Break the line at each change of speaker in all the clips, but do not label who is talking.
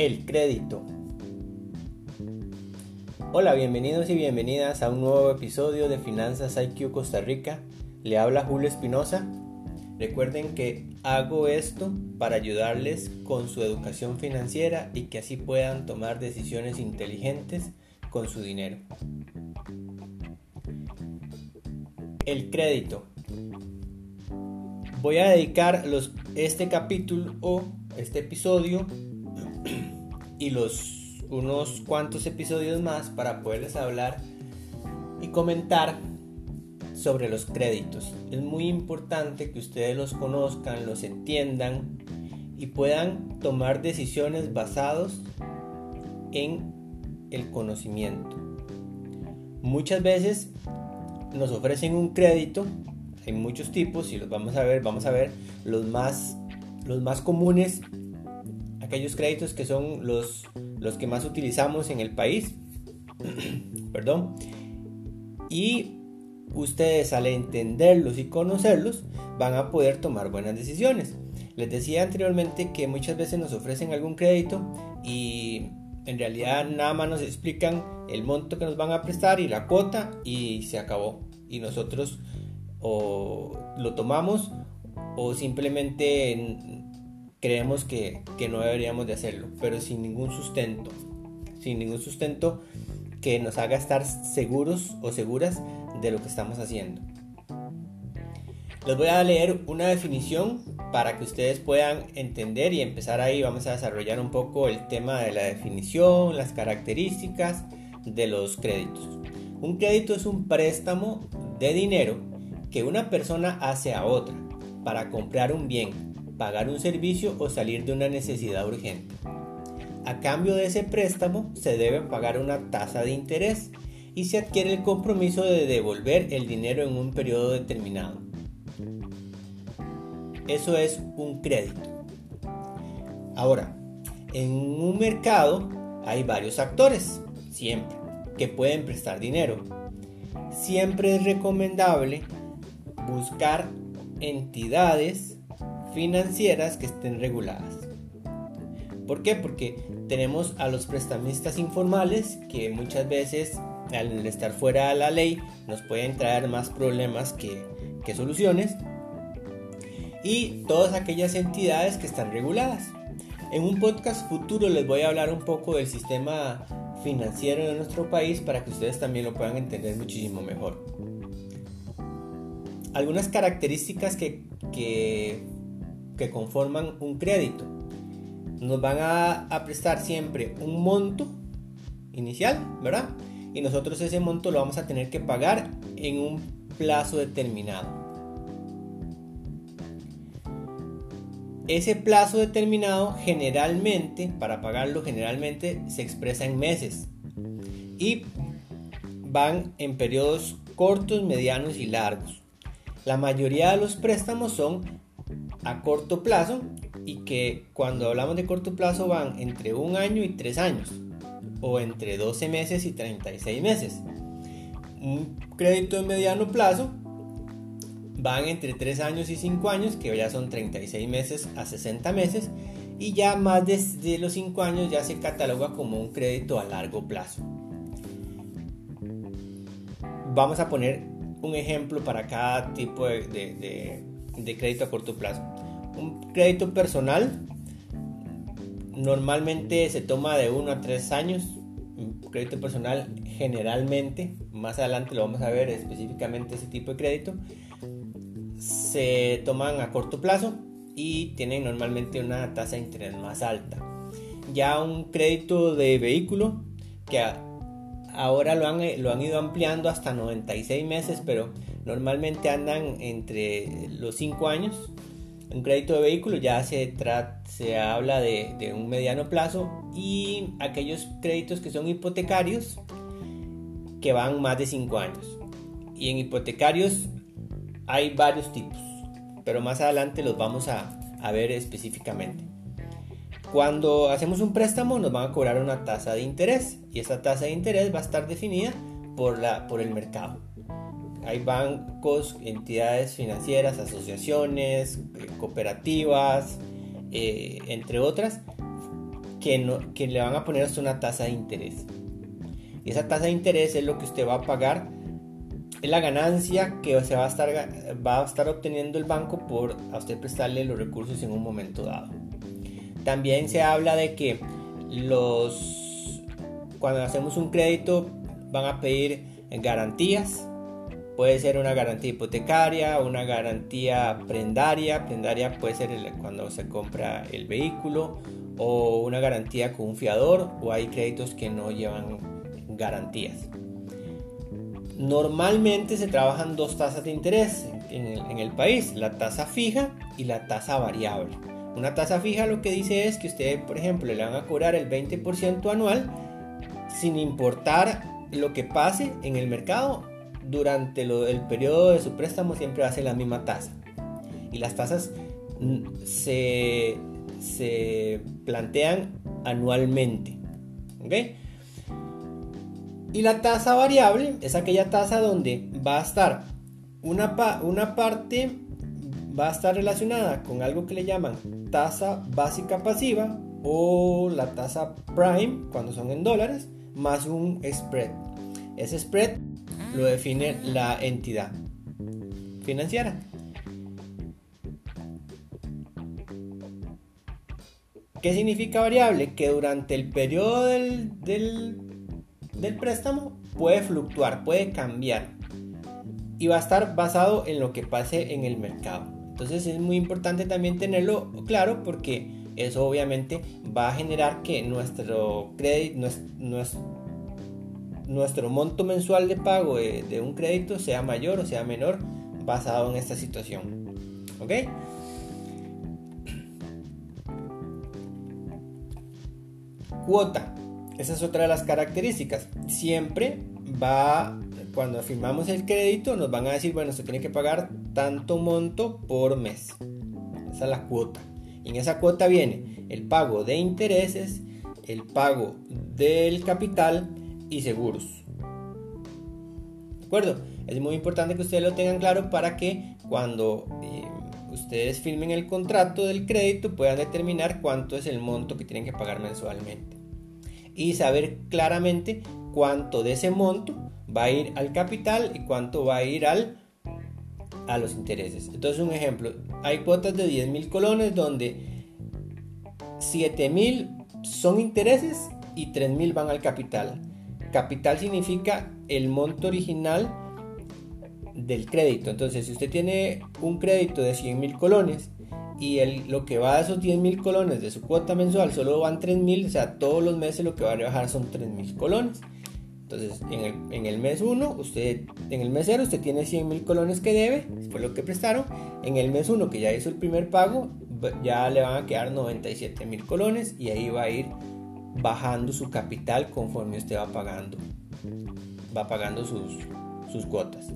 El crédito. Hola, bienvenidos y bienvenidas a un nuevo episodio de Finanzas IQ Costa Rica. Le habla Julio Espinosa. Recuerden que hago esto para ayudarles con su educación financiera y que así puedan tomar decisiones inteligentes con su dinero. El crédito. Voy a dedicar los, este capítulo o este episodio y los unos cuantos episodios más para poderles hablar y comentar sobre los créditos. Es muy importante que ustedes los conozcan, los entiendan y puedan tomar decisiones basados en el conocimiento. Muchas veces nos ofrecen un crédito hay muchos tipos y los vamos a ver, vamos a ver los más, los más comunes, aquellos créditos que son los, los que más utilizamos en el país. Perdón. Y ustedes al entenderlos y conocerlos van a poder tomar buenas decisiones. Les decía anteriormente que muchas veces nos ofrecen algún crédito y en realidad nada más nos explican el monto que nos van a prestar y la cuota y se acabó. Y nosotros o lo tomamos o simplemente creemos que, no deberíamos de hacerlo, pero sin ningún sustento, sin ningún sustento que nos haga estar seguros o seguras de lo que estamos haciendo. Les voy a leer una definición para que ustedes puedan entender y empezar ahí. Vamos a desarrollar un poco el tema de la definición, las características de los créditos. Un crédito es un préstamo de dinero que una persona hace a otra para comprar un bien, pagar un servicio o salir de una necesidad urgente. A cambio de ese préstamo se debe pagar una tasa de interés y se adquiere el compromiso de devolver el dinero en un periodo determinado. Eso es un crédito. Ahora, en un mercado hay varios actores, siempre, que pueden prestar dinero. Siempre es recomendable buscar entidades financieras que estén reguladas. ¿Por qué? Porque tenemos a los prestamistas informales que muchas veces al estar fuera de la ley nos pueden traer más problemas que, que soluciones. Y todas aquellas entidades que están reguladas. En un podcast futuro les voy a hablar un poco del sistema financiero de nuestro país para que ustedes también lo puedan entender muchísimo mejor algunas características que, que, conforman un crédito. Nos van a, prestar siempre un monto inicial, ¿verdad? Y nosotros ese monto lo vamos a tener que pagar en un plazo determinado. Ese plazo determinado generalmente, para pagarlo generalmente, se expresa en meses. Y van en periodos cortos, medianos y largos. La mayoría de los préstamos son a corto plazo y que cuando hablamos de corto plazo van entre un año y tres años o entre 12 meses y 36 meses. Un crédito de mediano plazo van entre 3 años y 5 años, que ya son 36 meses a 60 meses, y ya más de, los 5 años ya se cataloga como un crédito a largo plazo. Vamos a poner un ejemplo para cada tipo de, crédito a corto plazo. Un crédito personal normalmente se toma de 1 a 3 años. Un crédito personal generalmente, más adelante lo vamos a ver específicamente ese tipo de crédito, se toman a corto plazo y tienen normalmente una tasa de interés más alta. Ya un crédito de vehículo que ahora lo han, lo han ido ampliando hasta 96 meses, pero normalmente andan entre los 5 años. Un crédito de vehículo ya se, se habla de, un mediano plazo y aquellos créditos que son hipotecarios que van más de 5 años. Y en hipotecarios hay varios tipos, pero más adelante los vamos a ver específicamente. Cuando hacemos un préstamo nos van a cobrar una tasa de interés y esa tasa de interés va a estar definida por, el mercado. Hay bancos, entidades financieras, asociaciones, eh, cooperativas, eh, entre otras, que, le van a poner hasta una tasa de interés. Y esa tasa de interés es lo que usted va a pagar, es la ganancia que se va a estar, va a estar obteniendo el banco por a usted prestarle los recursos en un momento dado. También se habla de que los cuando hacemos un crédito van a pedir garantías. Puede ser una garantía hipotecaria, una garantía prendaria. Prendaria puede ser cuando se compra el vehículo o una garantía con un fiador o hay créditos que no llevan garantías. Normalmente se trabajan dos tasas de interés en el, en el país, la tasa fija y la tasa variable. Una tasa fija lo que dice es que usted, por ejemplo, le van a cobrar el 20% anual sin importar lo que pase en el mercado durante el periodo de su préstamo siempre va a ser la misma tasa. Y las tasas se, se plantean anualmente. Y la tasa variable es aquella tasa donde va a estar una, una parte va a estar relacionada con algo que le llaman tasa básica pasiva o la tasa prime cuando son en dólares más un spread. Ese spread lo define la entidad financiera. ¿Qué significa variable? Que durante el periodo del, del, préstamo puede fluctuar, puede cambiar y va a estar basado en lo que pase en el mercado. Entonces es muy importante también tenerlo claro porque eso obviamente va a generar que nuestro crédito, nuestro, nuestro monto mensual de pago de, un crédito sea mayor o sea menor basado en esta situación. ¿Ok? Cuota. Esa es otra de las características. Siempre va, cuando firmamos el crédito, nos van a decir, bueno, se tiene que pagar tanto monto por mes. Esa es la cuota. En esa cuota viene el pago de intereses, el pago del capital y seguros. ¿De acuerdo? Es muy importante que ustedes lo tengan claro para que cuando eh, ustedes firmen el contrato del crédito puedan determinar cuánto es el monto que tienen que pagar mensualmente. Y saber claramente cuánto de ese monto va a ir al capital y cuánto va a ir al, a los intereses. Entonces un ejemplo, hay cuotas de 10 mil colones donde 7 mil son intereses y 3 mil van al capital. Capital significa el monto original del crédito. Entonces, si usted tiene un crédito de 100 mil colones y el, lo que va a esos 10 mil colones de su cuota mensual solo van 3 mil, o sea, todos los meses lo que va a rebajar son 3 mil colones. Entonces, en el, en el mes 1, usted, en el mes 0, usted tiene 100 mil colones que debe, fue lo que prestaron. En el mes 1, que ya hizo el primer pago, ya le van a quedar 97 mil colones y ahí va a ir bajando su capital conforme usted va pagando, va pagando sus, sus cuotas.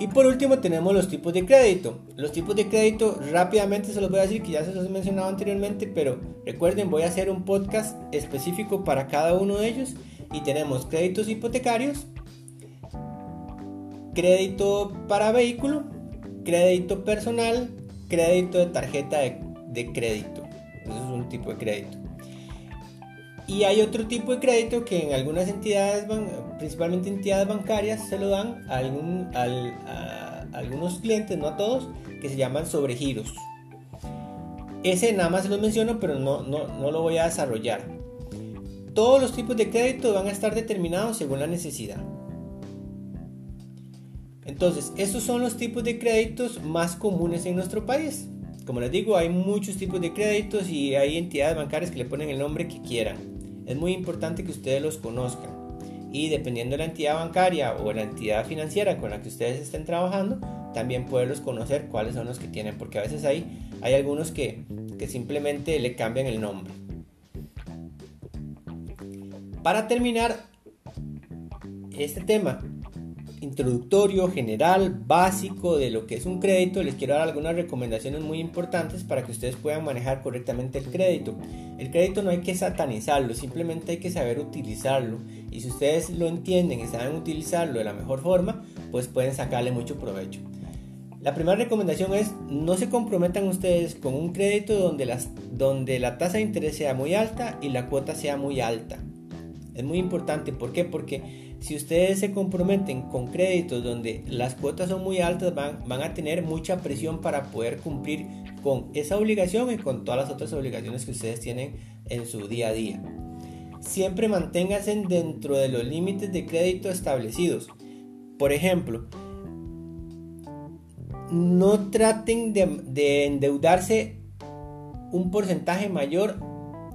Y por último tenemos los tipos de crédito. Los tipos de crédito rápidamente se los voy a decir que ya se los he mencionado anteriormente, pero recuerden voy a hacer un podcast específico para cada uno de ellos. Y tenemos créditos hipotecarios, crédito para vehículo, crédito personal, crédito de tarjeta de, de crédito. Eso es un tipo de crédito. Y hay otro tipo de crédito que en algunas entidades, principalmente entidades bancarias, se lo dan a, algunos clientes, no a todos, que se llaman sobregiros. Ese nada más se lo menciono, pero no, no, no lo voy a desarrollar. Todos los tipos de crédito van a estar determinados según la necesidad. Entonces, estos son los tipos de créditos más comunes en nuestro país. Como les digo, hay muchos tipos de créditos y hay entidades bancarias que le ponen el nombre que quieran es muy importante que ustedes los conozcan. Y dependiendo de la entidad bancaria o la entidad financiera con la que ustedes estén trabajando, también poderlos conocer cuáles son los que tienen, porque a veces hay, hay algunos que, que simplemente le cambian el nombre. Para terminar este tema, introductorio, general, básico de lo que es un crédito, les quiero dar algunas recomendaciones muy importantes para que ustedes puedan manejar correctamente el crédito. El crédito no hay que satanizarlo, simplemente hay que saber utilizarlo. Y si ustedes lo entienden y saben utilizarlo de la mejor forma, pues pueden sacarle mucho provecho. La primera recomendación es no se comprometan ustedes con un crédito donde, las, donde la tasa de interés sea muy alta y la cuota sea muy alta. Es muy importante, ¿por qué? Porque si ustedes se comprometen con créditos donde las cuotas son muy altas, van, van a tener mucha presión para poder cumplir con esa obligación y con todas las otras obligaciones que ustedes tienen en su día a día. Siempre manténganse dentro de los límites de crédito establecidos. Por ejemplo, no traten de, endeudarse un porcentaje mayor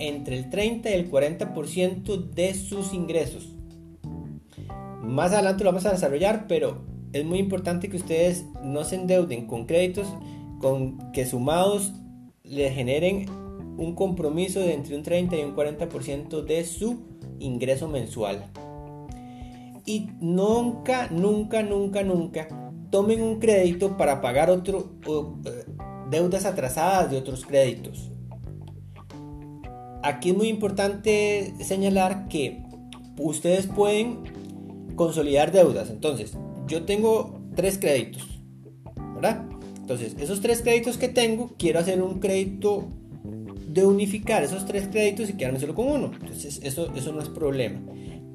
entre el 30 y el 40% de sus ingresos. Más adelante lo vamos a desarrollar, pero es muy importante que ustedes no se endeuden con créditos con que sumados le generen un compromiso de entre un 30 y un 40% de su ingreso mensual. Y nunca, nunca, nunca, nunca tomen un crédito para pagar otro, eh, deudas atrasadas de otros créditos. Aquí es muy importante señalar que ustedes pueden consolidar deudas. Entonces, yo tengo tres créditos, ¿verdad? Entonces, esos tres créditos que tengo, quiero hacer un crédito de unificar esos tres créditos y quedarme solo con uno. Entonces, eso, eso no es problema.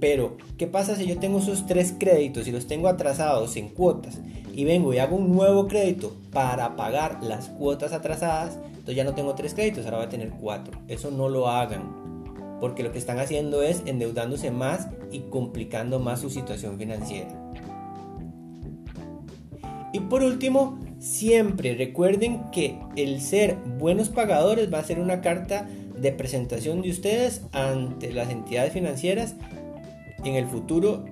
Pero, ¿qué pasa si yo tengo esos tres créditos y los tengo atrasados en cuotas y vengo y hago un nuevo crédito para pagar las cuotas atrasadas? Entonces ya no tengo tres créditos, ahora voy a tener cuatro. Eso no lo hagan, porque lo que están haciendo es endeudándose más y complicando más su situación financiera. Y por último, siempre recuerden que el ser buenos pagadores va a ser una carta de presentación de ustedes ante las entidades financieras en el futuro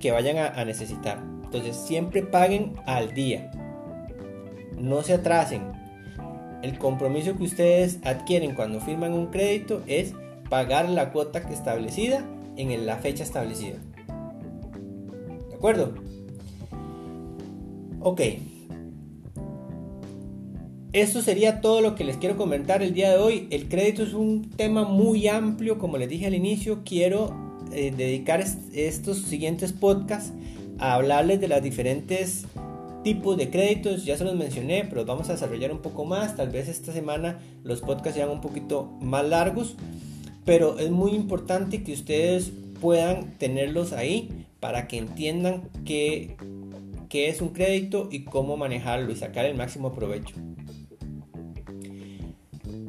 que vayan a, necesitar. Entonces siempre paguen al día. No se atrasen. El compromiso que ustedes adquieren cuando firman un crédito es pagar la cuota que establecida en la fecha establecida. ¿De acuerdo? Ok. Esto sería todo lo que les quiero comentar el día de hoy. El crédito es un tema muy amplio, como les dije al inicio. Quiero eh, dedicar estos siguientes podcasts a hablarles de los diferentes tipos de créditos. Ya se los mencioné, pero vamos a desarrollar un poco más. Tal vez esta semana los podcasts sean un poquito más largos, pero es muy importante que ustedes puedan tenerlos ahí para que entiendan qué, qué es un crédito y cómo manejarlo y sacar el máximo provecho.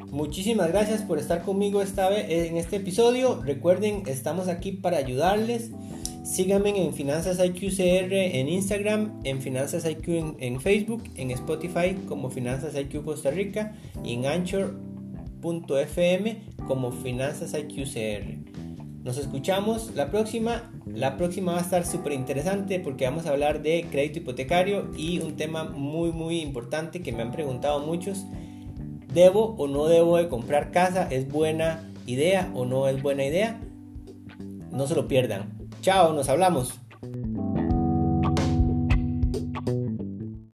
Muchísimas gracias por estar conmigo esta vez en este episodio. Recuerden, estamos aquí para ayudarles. Síganme en Finanzas IQ CR en Instagram, en Finanzas IQ en, Facebook, en Spotify como Finanzas IQ Costa Rica y en Anchor.fm como Finanzas IQ CR. Nos escuchamos la próxima. La próxima va a estar súper interesante porque vamos a hablar de crédito hipotecario y un tema muy muy importante que me han preguntado muchos ¿Debo o no debo de comprar casa? ¿Es buena idea o no es buena idea? No se lo pierdan. Chao, nos hablamos.